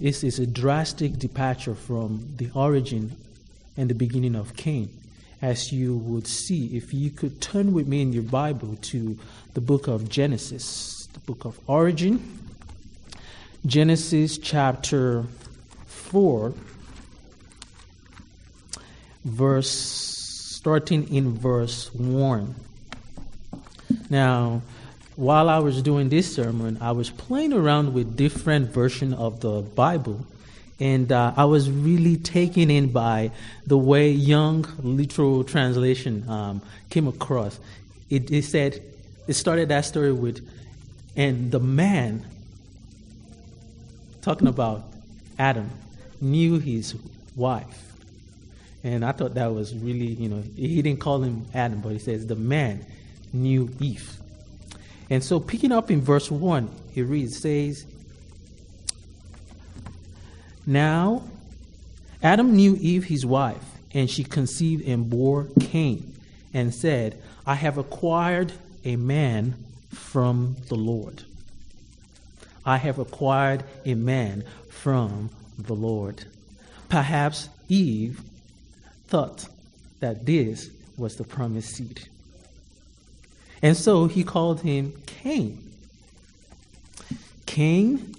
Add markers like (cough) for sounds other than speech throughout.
This is a drastic departure from the origin and the beginning of Cain, as you would see if you could turn with me in your Bible to the book of Genesis, the book of origin. Genesis chapter 4, verse starting in verse 1. Now, while I was doing this sermon, I was playing around with different version of the Bible, and uh, I was really taken in by the way Young literal translation um, came across. It, it said it started that story with, and the man talking about Adam knew his wife, and I thought that was really you know he didn't call him Adam, but he says the man knew Eve. And so, picking up in verse 1, it reads, says, Now Adam knew Eve, his wife, and she conceived and bore Cain, and said, I have acquired a man from the Lord. I have acquired a man from the Lord. Perhaps Eve thought that this was the promised seed. And so he called him Cain. Cain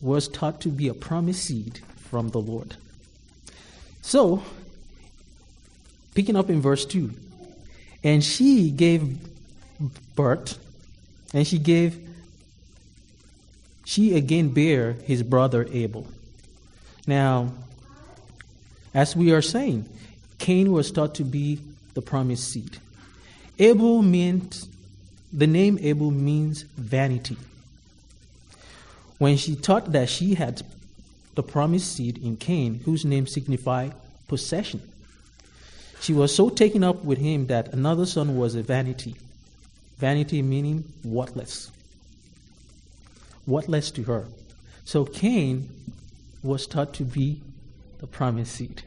was taught to be a promised seed from the Lord. So, picking up in verse 2, and she gave birth, and she gave, she again bare his brother Abel. Now, as we are saying, Cain was taught to be the promised seed. Abel meant, the name Abel means vanity. When she thought that she had the promised seed in Cain, whose name signified possession, she was so taken up with him that another son was a vanity. Vanity meaning worthless. Worthless to her. So Cain was thought to be the promised seed.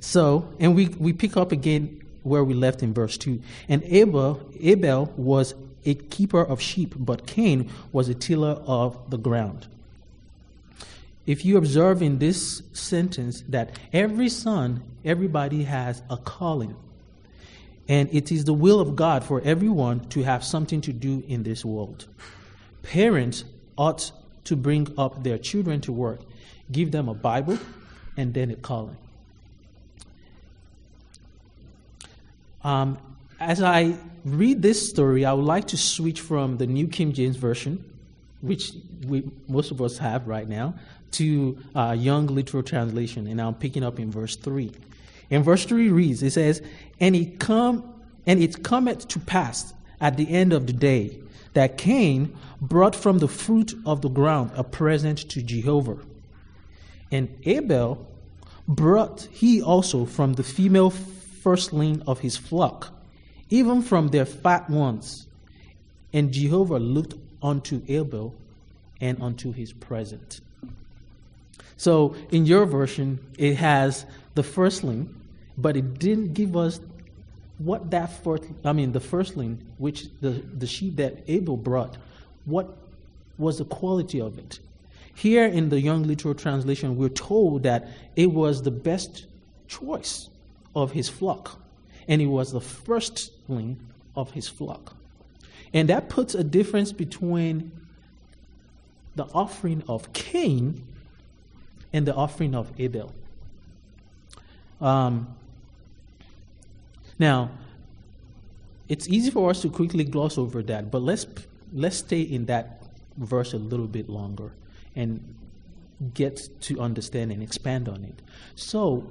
So, and we, we pick up again where we left in verse 2. And Abel, Abel was a keeper of sheep, but Cain was a tiller of the ground. If you observe in this sentence that every son, everybody has a calling. And it is the will of God for everyone to have something to do in this world. Parents ought to bring up their children to work, give them a Bible, and then a calling. Um, as I read this story, I would like to switch from the New King James Version, which we, most of us have right now, to uh, Young Literal Translation, and I'm picking up in verse 3. In verse 3 reads, it says, And it come and it cometh to pass at the end of the day that Cain brought from the fruit of the ground a present to Jehovah. And Abel brought he also from the female firstling of his flock, even from their fat ones. And Jehovah looked unto Abel and unto his present. So in your version, it has the firstling, but it didn't give us what that first, I mean, the firstling, which the, the sheep that Abel brought, what was the quality of it? Here in the Young Literal Translation, we're told that it was the best choice of his flock, and he was the firstling of his flock. And that puts a difference between the offering of Cain and the offering of Abel. Um, now, it's easy for us to quickly gloss over that, but let's let's stay in that verse a little bit longer and get to understand and expand on it. So,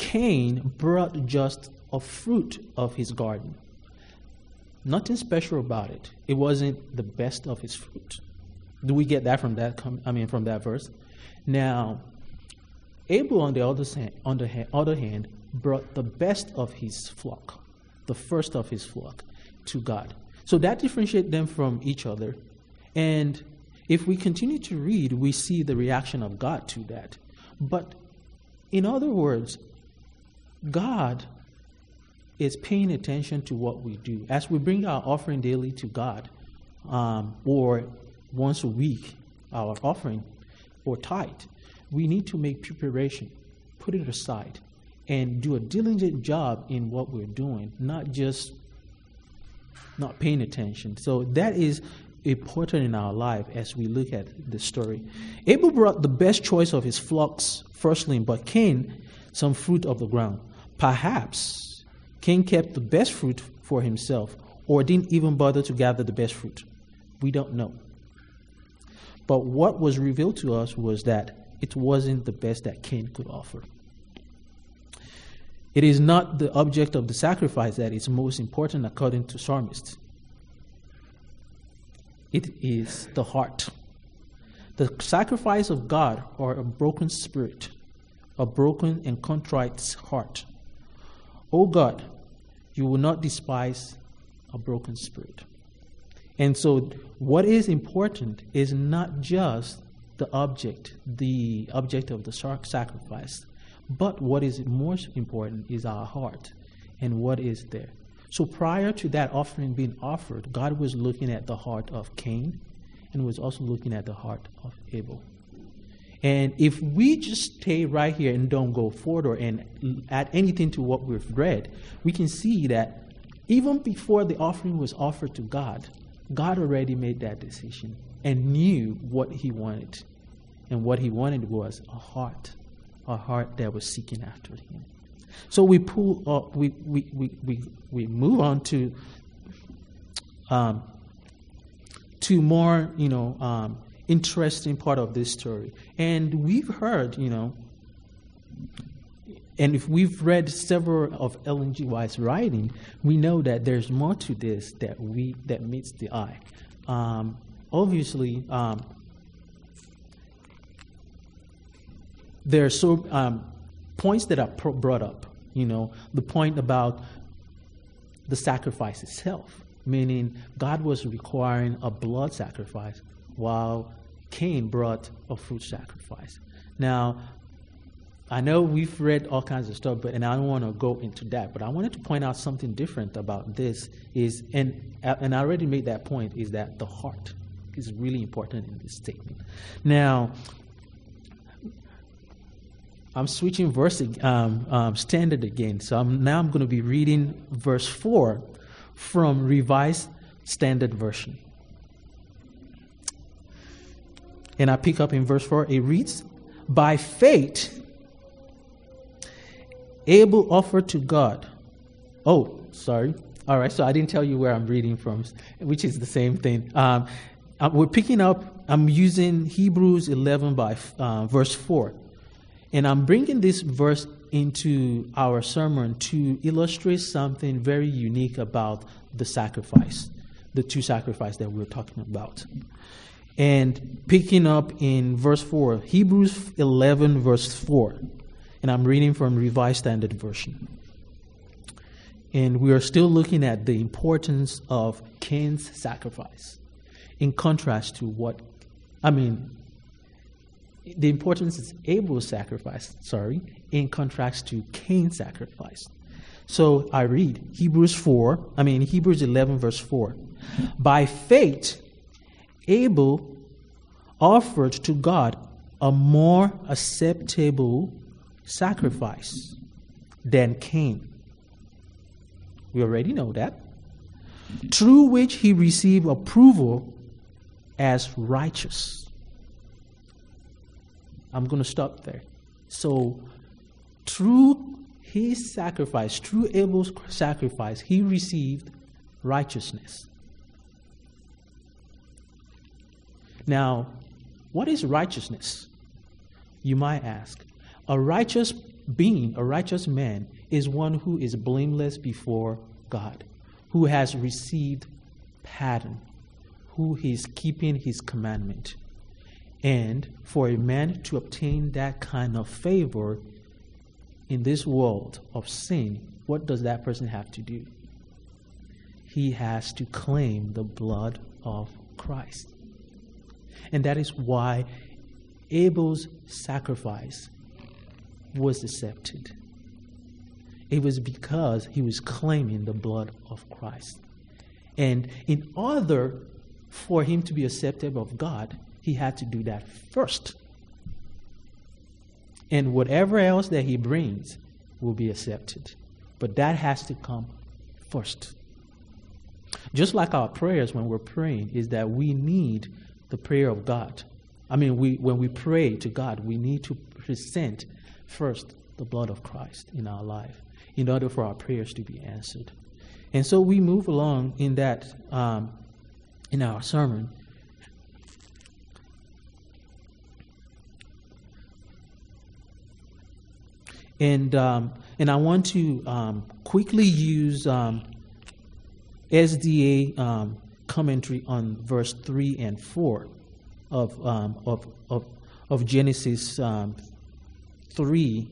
Cain brought just a fruit of his garden. Nothing special about it. It wasn't the best of his fruit. Do we get that from that? I mean, from that verse. Now, Abel, on the other hand, on the other hand, brought the best of his flock, the first of his flock, to God. So that differentiates them from each other. And if we continue to read, we see the reaction of God to that. But in other words, God is paying attention to what we do. As we bring our offering daily to God, um, or once a week, our offering or tithe, we need to make preparation, put it aside, and do a diligent job in what we're doing, not just not paying attention. So that is important in our life as we look at the story. Abel brought the best choice of his flocks firstling, but Cain some fruit of the ground. Perhaps Cain kept the best fruit for himself or didn't even bother to gather the best fruit. We don't know. But what was revealed to us was that it wasn't the best that Cain could offer. It is not the object of the sacrifice that is most important according to psalmists. It is the heart. The sacrifice of God or a broken spirit, a broken and contrite heart. O God, you will not despise a broken spirit. And so, what is important is not just the object, the object of the sacrifice, but what is most important is our heart and what is there. So prior to that offering being offered, God was looking at the heart of Cain and was also looking at the heart of Abel. And if we just stay right here and don't go further and add anything to what we've read, we can see that even before the offering was offered to God, God already made that decision and knew what he wanted. And what he wanted was a heart, a heart that was seeking after him. So we pull up, we, we, we, we, we move on to um, to more, you know, um, interesting part of this story. And we've heard, you know, and if we've read several of Ellen G. White's writing, we know that there's more to this that we that meets the eye. Um, obviously, um, there are so um, points that are pro- brought up. You know, the point about the sacrifice itself, meaning God was requiring a blood sacrifice while Cain brought a fruit sacrifice. Now, I know we've read all kinds of stuff, but and I don't want to go into that. But I wanted to point out something different about this is, and and I already made that point, is that the heart is really important in this statement. Now, I'm switching verse um, um, standard again. So I'm, now I'm going to be reading verse 4 from Revised Standard Version. And I pick up in verse 4. It reads By faith, Abel offered to God. Oh, sorry. All right, so I didn't tell you where I'm reading from, which is the same thing. Um, we're picking up, I'm using Hebrews 11 by uh, verse 4. And I'm bringing this verse into our sermon to illustrate something very unique about the sacrifice, the two sacrifices that we're talking about. And picking up in verse 4, Hebrews 11, verse 4. And I'm reading from Revised Standard Version. And we are still looking at the importance of Cain's sacrifice in contrast to what, I mean, the importance is Abel's sacrifice, sorry, in contrast to Cain's sacrifice. So I read Hebrews 4, I mean Hebrews 11, verse 4. By faith, Abel offered to God a more acceptable sacrifice than Cain. We already know that. Through which he received approval as righteous. I'm going to stop there. So, through his sacrifice, through Abel's sacrifice, he received righteousness. Now, what is righteousness? You might ask. A righteous being, a righteous man, is one who is blameless before God, who has received pardon, who is keeping his commandment. And for a man to obtain that kind of favor in this world of sin, what does that person have to do? He has to claim the blood of Christ. And that is why Abel's sacrifice was accepted. It was because he was claiming the blood of Christ. And in order for him to be accepted of God, he had to do that first. And whatever else that he brings will be accepted. But that has to come first. Just like our prayers when we're praying, is that we need the prayer of God. I mean, we, when we pray to God, we need to present first the blood of Christ in our life in order for our prayers to be answered. And so we move along in that, um, in our sermon. And, um, and I want to um, quickly use um, SDA um, commentary on verse 3 and 4 of, um, of, of, of Genesis 3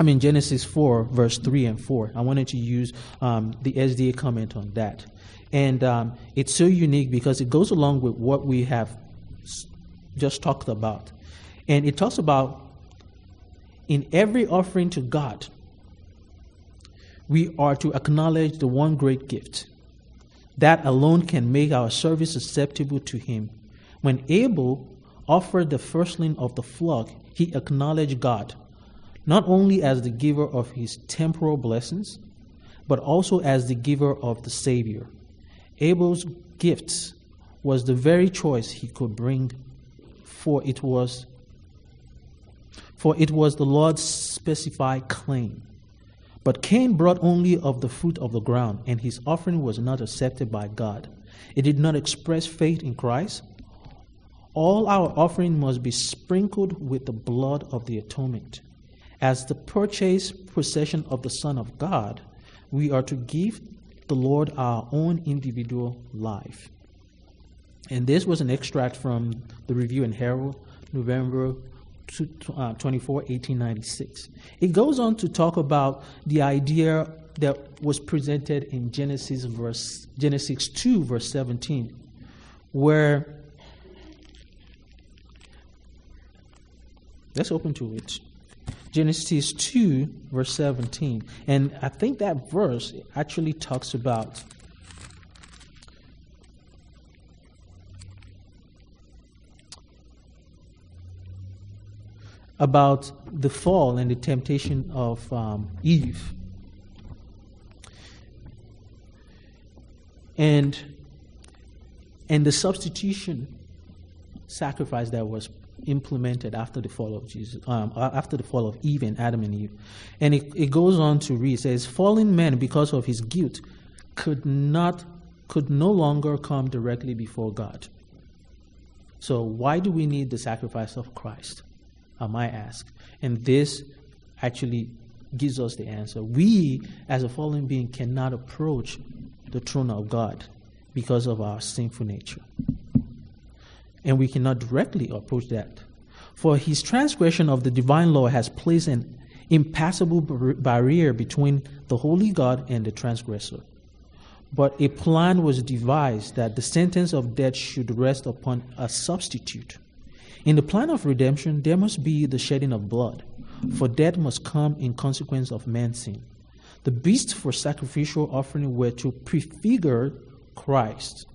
I mean, Genesis 4, verse 3 and 4. I wanted to use um, the SDA comment on that. And um, it's so unique because it goes along with what we have just talked about. And it talks about in every offering to God, we are to acknowledge the one great gift. That alone can make our service acceptable to Him. When Abel offered the firstling of the flock, he acknowledged God not only as the giver of his temporal blessings, but also as the giver of the Savior. Abel's gift was the very choice he could bring, for it was for it was the Lord's specified claim. But Cain brought only of the fruit of the ground, and his offering was not accepted by God. It did not express faith in Christ. All our offering must be sprinkled with the blood of the atonement. As the purchased possession of the Son of God, we are to give the Lord our own individual life. And this was an extract from the Review and Herald, November uh, 24, 1896. It goes on to talk about the idea that was presented in Genesis verse Genesis 2 verse 17 where let's open to it Genesis 2, verse 17. And I think that verse actually talks about about the fall and the temptation of um, Eve. And and the substitution sacrifice that was implemented after the fall of Jesus, um, after the fall of Eve and Adam and Eve. And it, it goes on to read, says, fallen man, because of his guilt, could not, could no longer come directly before God. So why do we need the sacrifice of Christ? I might ask. And this actually gives us the answer. We, as a fallen being, cannot approach the throne of God because of our sinful nature and we cannot directly approach that. For his transgression of the divine law has placed an impassable barrier between the holy God and the transgressor. But a plan was devised that the sentence of death should rest upon a substitute. In the plan of redemption, there must be the shedding of blood, for death must come in consequence of man's sin. The beasts for sacrificial offering were to prefigure Christ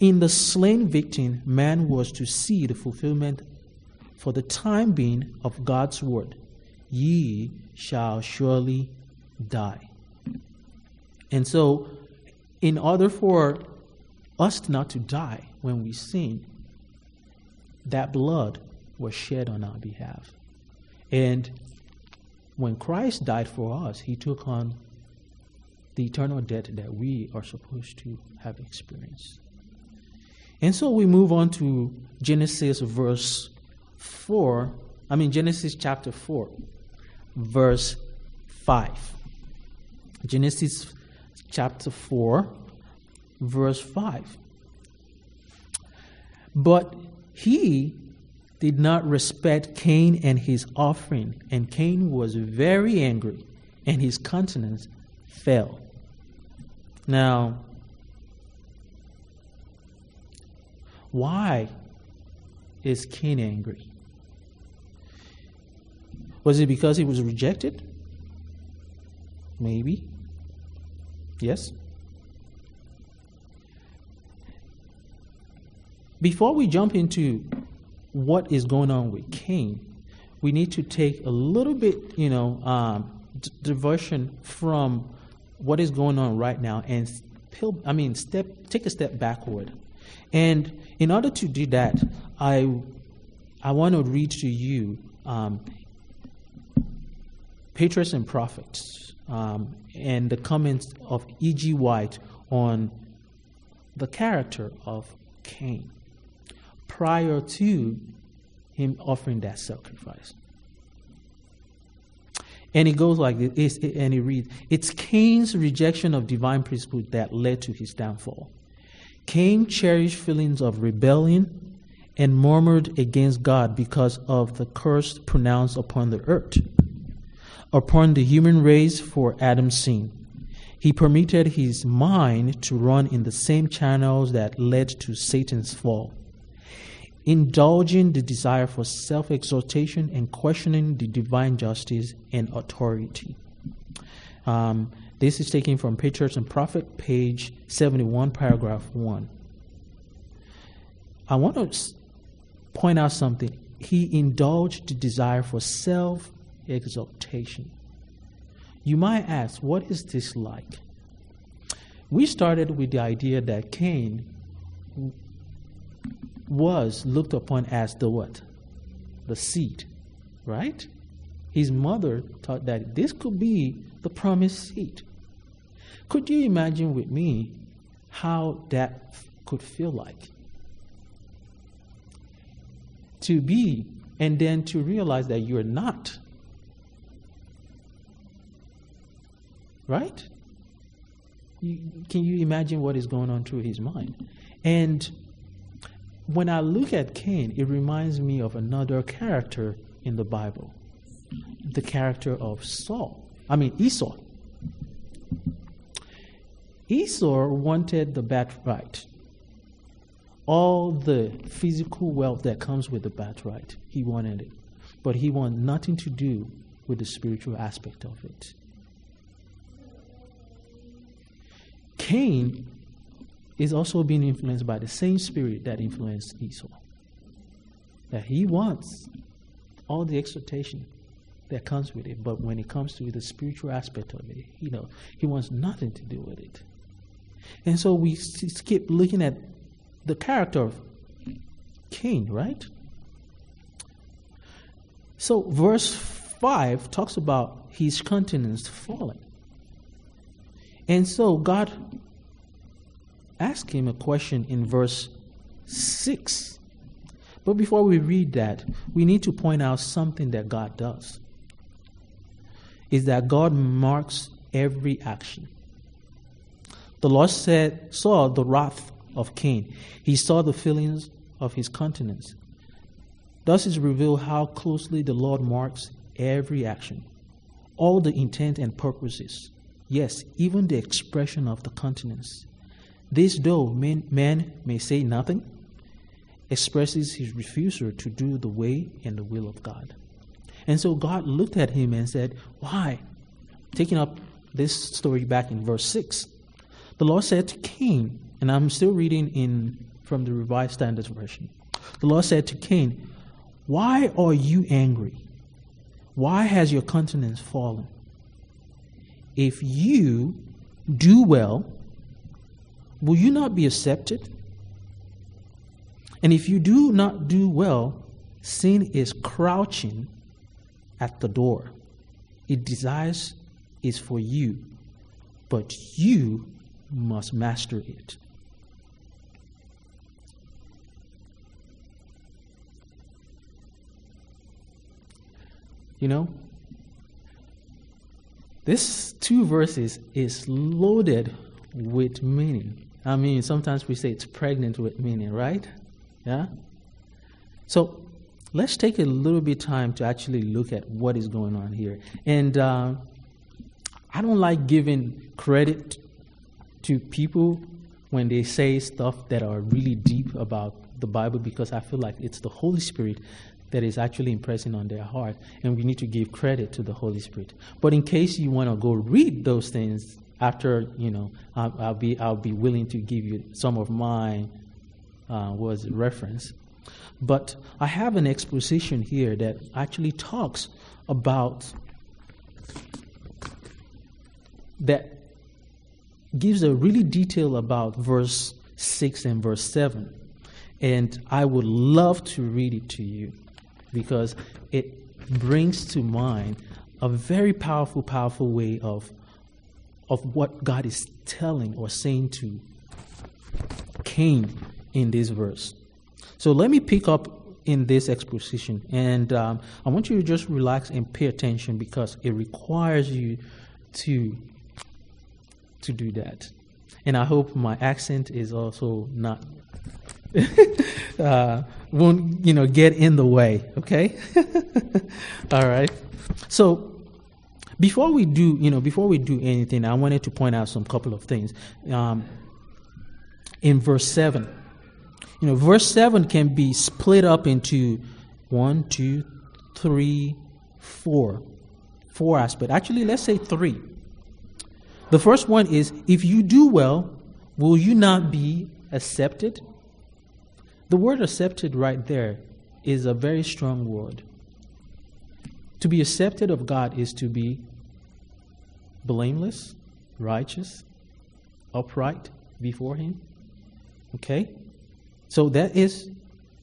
in the slain victim, man was to see the fulfillment for the time being of God's word Ye shall surely die. And so, in order for us not to die when we sin, that blood was shed on our behalf. And when Christ died for us, he took on the eternal debt that we are supposed to have experienced. And so we move on to Genesis verse 4. I mean, Genesis chapter 4, verse 5. Genesis chapter 4, verse 5. But he did not respect Cain and his offering, and Cain was very angry, and his countenance fell. Now, Why is Cain angry? Was it because he was rejected? Maybe. Yes. Before we jump into what is going on with Cain, we need to take a little bit, you know, um, d- diversion from what is going on right now and, I mean, step take a step backward. And in order to do that, I I want to read to you um, Patriarchs and Prophets um, and the comments of E.G. White on the character of Cain prior to him offering that sacrifice. And it goes like this, and it reads It's Cain's rejection of divine priesthood that led to his downfall. Cain cherished feelings of rebellion and murmured against God because of the curse pronounced upon the earth, upon the human race for Adam's sin. He permitted his mind to run in the same channels that led to Satan's fall indulging the desire for self exaltation and questioning the divine justice and authority. Um, this is taken from Patriarchs and Prophet, page 71, paragraph 1. I want to point out something. He indulged the desire for self exaltation. You might ask, what is this like? We started with the idea that Cain was looked upon as the what? The seed, right? His mother thought that this could be the promised seed. Could you imagine with me how that could feel like? To be and then to realize that you're not. Right? You, can you imagine what is going on through his mind? And when I look at Cain, it reminds me of another character in the Bible the character of Saul. I mean, Esau. Esau wanted the birthright, all the physical wealth that comes with the birthright. He wanted it. But he wanted nothing to do with the spiritual aspect of it. Cain is also being influenced by the same spirit that influenced Esau. That he wants all the exhortation that comes with it, but when it comes to the spiritual aspect of it, you know, he wants nothing to do with it. And so we keep looking at the character of Cain, right? So verse 5 talks about his countenance falling. And so God ask him a question in verse 6. But before we read that, we need to point out something that God does. Is that God marks every action. The Lord said, saw the wrath of Cain. He saw the feelings of his countenance. Thus is revealed how closely the Lord marks every action, all the intent and purposes. Yes, even the expression of the countenance. This, though man, man may say nothing, expresses his refusal to do the way and the will of God. And so God looked at him and said, Why? Taking up this story back in verse 6. The Lord said to Cain, and I'm still reading in from the Revised Standards Version. The Lord said to Cain, Why are you angry? Why has your countenance fallen? If you do well, will you not be accepted? And if you do not do well, sin is crouching at the door. It desires is for you, but you must master it. You know, this two verses is loaded with meaning. I mean, sometimes we say it's pregnant with meaning, right? Yeah? So let's take a little bit of time to actually look at what is going on here. And uh, I don't like giving credit to people when they say stuff that are really deep about the Bible because I feel like it's the Holy Spirit that is actually impressing on their heart, and we need to give credit to the Holy Spirit. But in case you want to go read those things after you know I'll, I'll, be I'll be willing to give you some of my uh, was referenced. But I have an exposition here that actually talks about that gives a really detail about verse 6 and verse 7. And I would love to read it to you because it brings to mind a very powerful, powerful way of, of what God is telling or saying to Cain in this verse. So let me pick up in this exposition, and um, I want you to just relax and pay attention because it requires you to to do that. And I hope my accent is also not (laughs) uh, won't you know get in the way. Okay. (laughs) All right. So before we do, you know, before we do anything, I wanted to point out some couple of things. Um, in verse seven, you know, verse seven can be split up into one, two, three, four, four aspects. Actually, let's say three. The first one is if you do well, will you not be accepted? The word accepted right there is a very strong word. To be accepted of God is to be blameless, righteous, upright before Him. Okay? So that is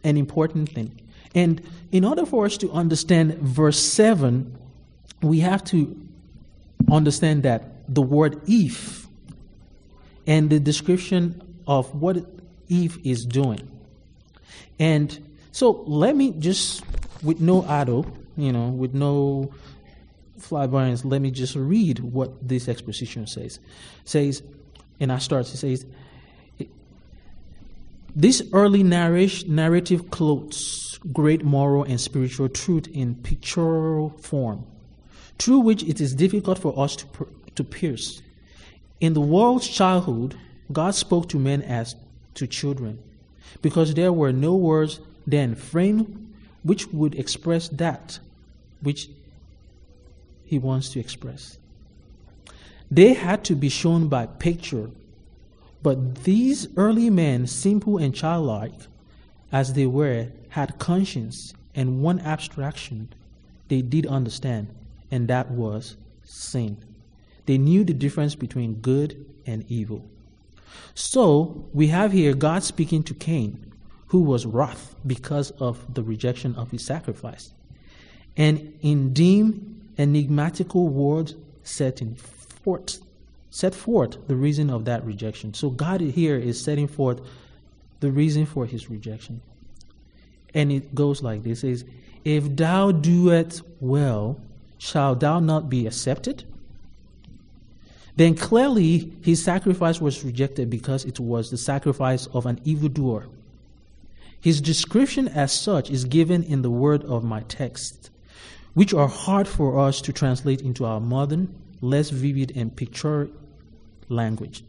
an important thing. And in order for us to understand verse 7, we have to understand that the word if and the description of what Eve is doing. And so let me just, with no ado, you know, with no flybarns, let me just read what this exposition says. Says, and I start, it says, this early narrative clothes great moral and spiritual truth in pictorial form, through which it is difficult for us to, to pierce. In the world's childhood, God spoke to men as to children, because there were no words then framed which would express that which He wants to express. They had to be shown by picture but these early men, simple and childlike as they were, had conscience and one abstraction they did understand, and that was sin. They knew the difference between good and evil. So we have here God speaking to Cain, who was wroth because of the rejection of his sacrifice. And in dim, enigmatical words setting forth set forth the reason of that rejection. So God here is setting forth the reason for his rejection. And it goes like this is if thou doest well, shall thou not be accepted? Then clearly his sacrifice was rejected because it was the sacrifice of an evildoer. His description as such is given in the word of my text, which are hard for us to translate into our modern, less vivid and picture language.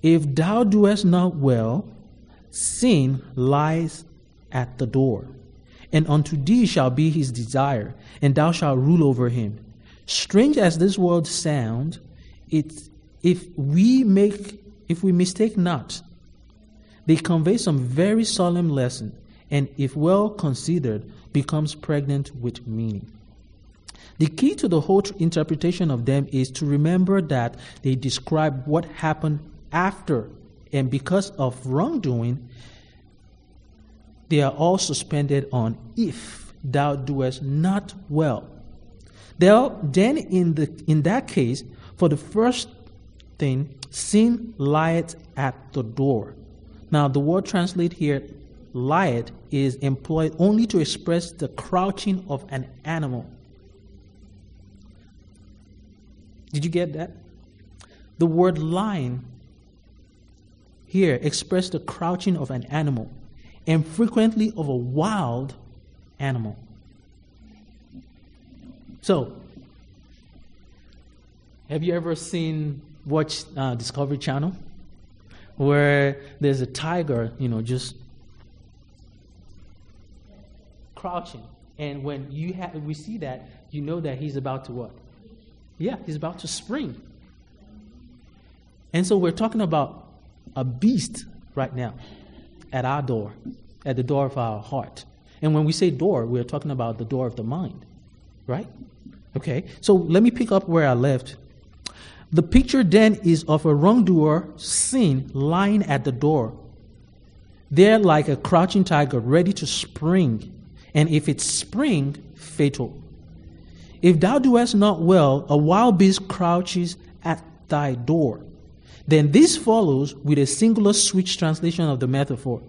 If thou doest not well, sin lies at the door, and unto thee shall be his desire, and thou shalt rule over him. Strange as this word sound, it if we make if we mistake not, they convey some very solemn lesson, and if well considered, becomes pregnant with meaning. The key to the whole interpretation of them is to remember that they describe what happened after, and because of wrongdoing, they are all suspended on if thou doest not well. Then, in, the, in that case, for the first thing, sin lieth at the door. Now, the word translate here, lieth, is employed only to express the crouching of an animal. Did you get that? The word lion here expressed the crouching of an animal and frequently of a wild animal. So, have you ever seen watch uh, Discovery Channel where there's a tiger, you know, just crouching, and when you have we see that, you know that he's about to what? Yeah, he's about to spring. And so we're talking about a beast right now. at our door, at the door of our heart. And when we say door, we're talking about the door of the mind, right? Okay, so let me pick up where I left. The picture then is of a wrongdoer, sin, lying at the door. There, like a crouching tiger, ready to spring, and if it spring, fatal. If thou doest not well, a wild beast crouches at thy door. Then this follows with a singular switch translation of the metaphor.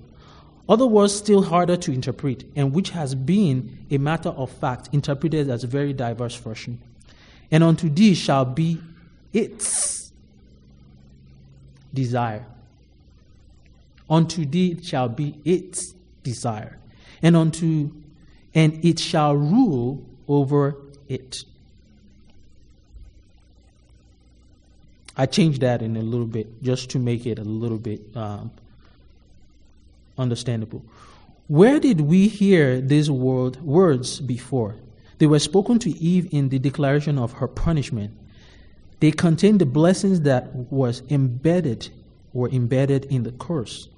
Other words still harder to interpret, and which has been a matter of fact interpreted as very diverse version. And unto thee shall be its desire. Unto thee shall be its desire. And unto and it shall rule over it. I changed that in a little bit just to make it a little bit um, understandable. Where did we hear these word, words before? They were spoken to Eve in the declaration of her punishment. They contain the blessings that was embedded were embedded in the curse.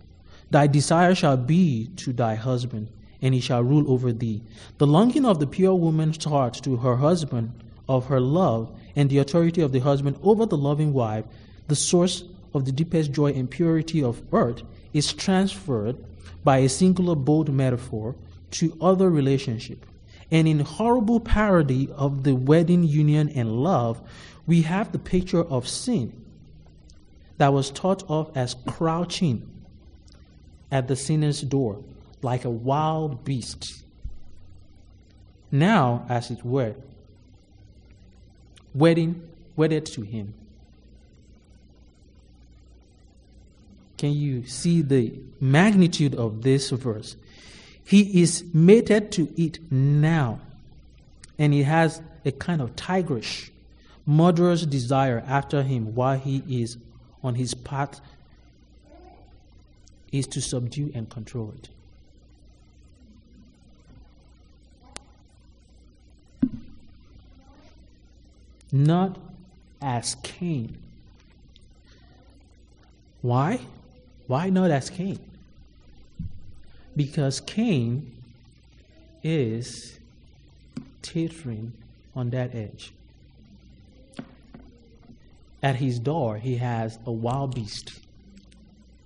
Thy desire shall be to thy husband, and he shall rule over thee. The longing of the pure woman's heart to her husband, of her love, and the authority of the husband over the loving wife, the source of the deepest joy and purity of earth, is transferred by a singular bold metaphor to other relationship. And in horrible parody of the wedding union and love, we have the picture of sin that was thought of as crouching at the sinner's door like a wild beast. Now, as it were, wedding, wedded to him. Can you see the magnitude of this verse? He is mated to it now, and he has a kind of tigerish, murderous desire after him while he is on his path is to subdue and control it. not as Cain. Why? Why not as Cain? Because Cain is teetering on that edge. At his door, he has a wild beast,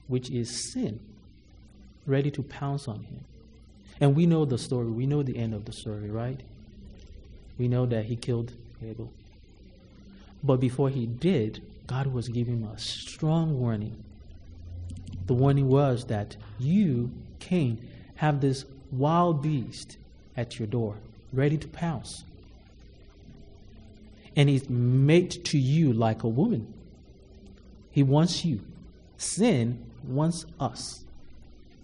which is sin, ready to pounce on him. And we know the story. We know the end of the story, right? We know that he killed Abel. But before he did, God was giving him a strong warning. The warning was that you, Cain, have this wild beast at your door, ready to pounce. And he's made to you like a woman. He wants you. Sin wants us.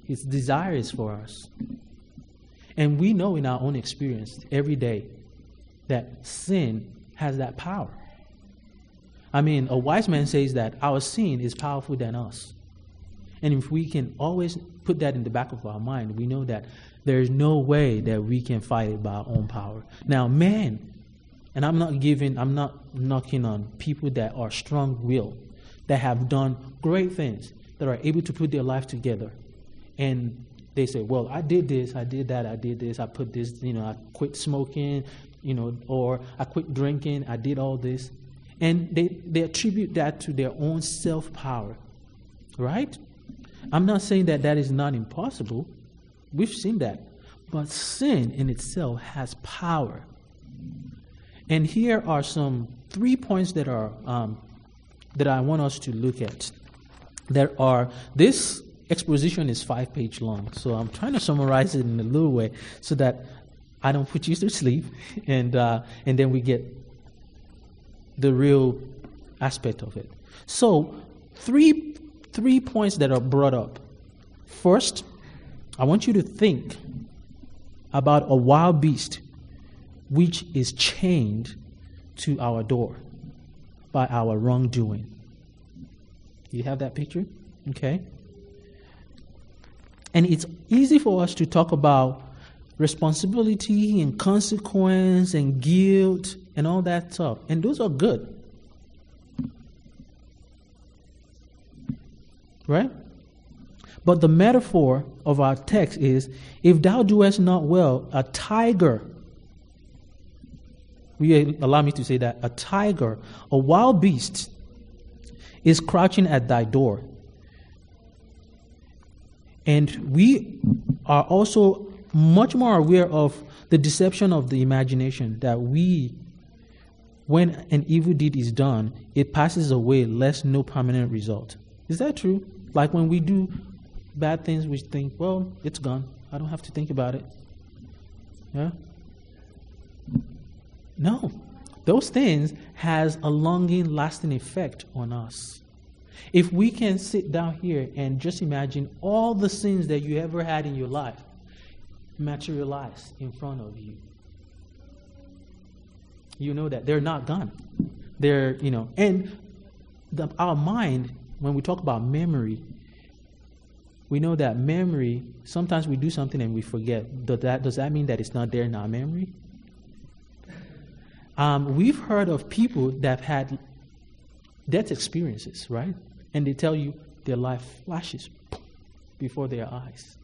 His desire is for us. And we know in our own experience every day that sin has that power. I mean, a wise man says that our sin is powerful than us. And if we can always put that in the back of our mind, we know that there's no way that we can fight it by our own power. Now, man, and I'm not giving, I'm not knocking on people that are strong willed, that have done great things, that are able to put their life together. And they say, well, I did this, I did that, I did this, I put this, you know, I quit smoking, you know, or I quit drinking, I did all this. And they, they attribute that to their own self power. Right? I'm not saying that that is not impossible. We've seen that. But sin in itself has power. And here are some three points that are um, that I want us to look at. There are this exposition is five page long, so I'm trying to summarize it in a little way so that I don't put you to sleep, (laughs) and uh, and then we get the real aspect of it. So, three, three points that are brought up. First, I want you to think about a wild beast which is chained to our door by our wrongdoing. Do you have that picture? Okay. And it's easy for us to talk about responsibility and consequence and guilt and all that stuff. And those are good. Right? But the metaphor of our text is if thou doest not well, a tiger, we allow me to say that, a tiger, a wild beast, is crouching at thy door. And we are also much more aware of the deception of the imagination that we, when an evil deed is done, it passes away, less no permanent result. Is that true? Like when we do bad things, we think, well, it's gone. I don't have to think about it. Yeah? No. Those things has a longing, lasting effect on us. If we can sit down here and just imagine all the sins that you ever had in your life materialize in front of you, you know that they're not gone. They're, you know, and the, our mind, when we talk about memory, we know that memory, sometimes we do something and we forget. Does that, does that mean that it's not there in our memory? Um, we've heard of people that have had death experiences, right? And they tell you their life flashes before their eyes.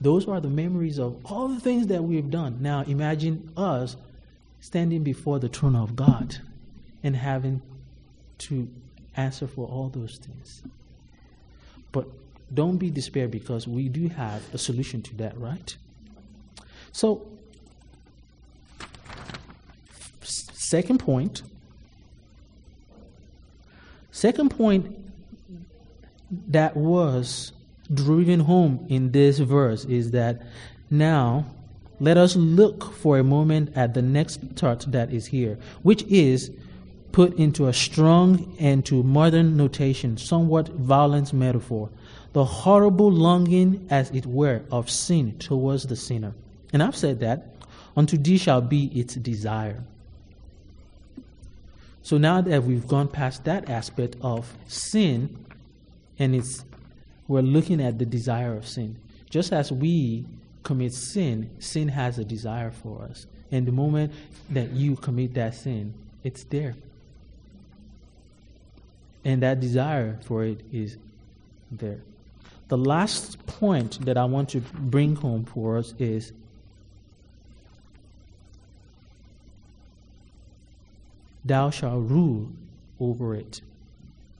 Those are the memories of all the things that we've done. Now imagine us standing before the throne of God and having to answer for all those things. But don't be despair because we do have a solution to that, right? So, second point. Second point that was driven home in this verse is that now let us look for a moment at the next thought that is here, which is put into a strong and to modern notation, somewhat violent metaphor, the horrible longing, as it were, of sin towards the sinner. And I've said that, unto thee shall be its desire. So now that we've gone past that aspect of sin, and it's we're looking at the desire of sin. Just as we commit sin, sin has a desire for us. And the moment that you commit that sin, it's there. And that desire for it is there. The last point that I want to bring home for us is thou shalt rule over it.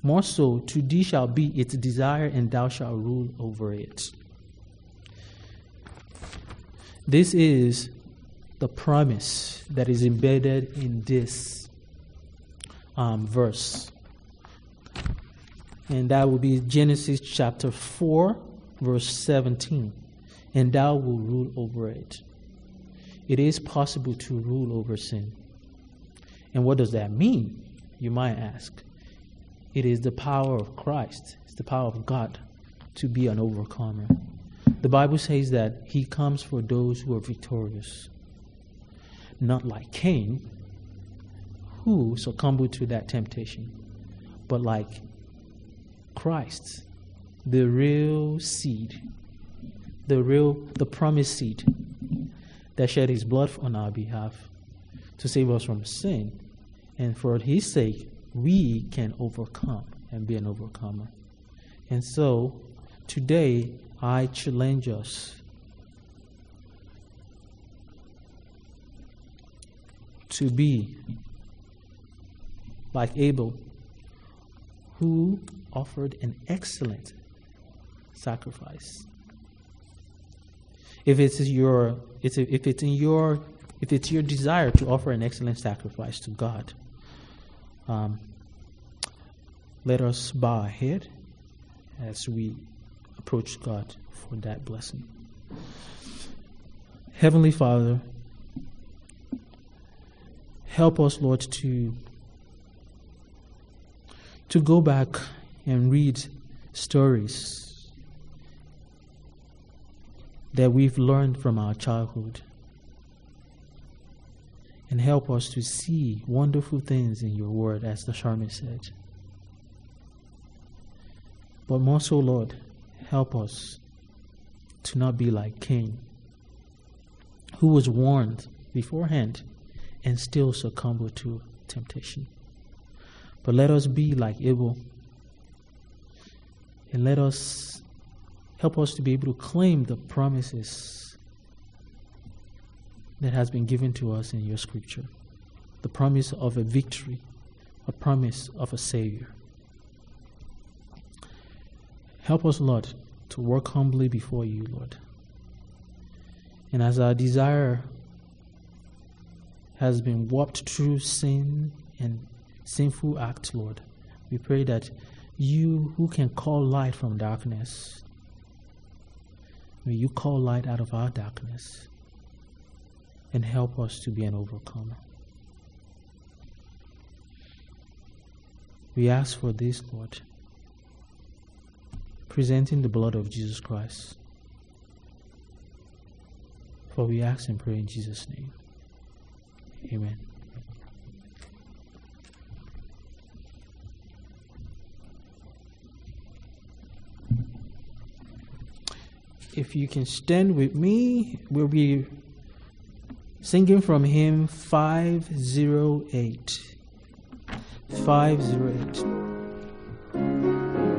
More so, to thee shall be its desire, and thou shalt rule over it. This is the promise that is embedded in this um, verse and that will be Genesis chapter 4, verse 17. And thou will rule over it. It is possible to rule over sin. And what does that mean? You might ask. It is the power of Christ, it's the power of God to be an overcomer. The Bible says that he comes for those who are victorious. Not like Cain, who succumbed to that temptation, but like Christ, the real seed, the real, the promised seed that shed his blood on our behalf to save us from sin. And for his sake, we can overcome and be an overcomer. And so, today, I challenge us to be like Abel, who offered an excellent sacrifice. If it's your, if it's in your, if it's your desire to offer an excellent sacrifice to God, um, let us bow our head as we approach God for that blessing. Heavenly Father, help us, Lord, to to go back and read stories that we've learned from our childhood and help us to see wonderful things in your word, as the psalmist said. But more so, Lord, help us to not be like Cain, who was warned beforehand and still succumbed to temptation. But let us be like Abel And let us help us to be able to claim the promises that has been given to us in your scripture. The promise of a victory, a promise of a savior. Help us, Lord, to work humbly before you, Lord. And as our desire has been warped through sin and sinful acts, Lord, we pray that you who can call light from darkness, may you call light out of our darkness and help us to be an overcomer. We ask for this, Lord, presenting the blood of Jesus Christ. For we ask and pray in Jesus' name. Amen. If you can stand with me, we'll be singing from hymn 508. 508.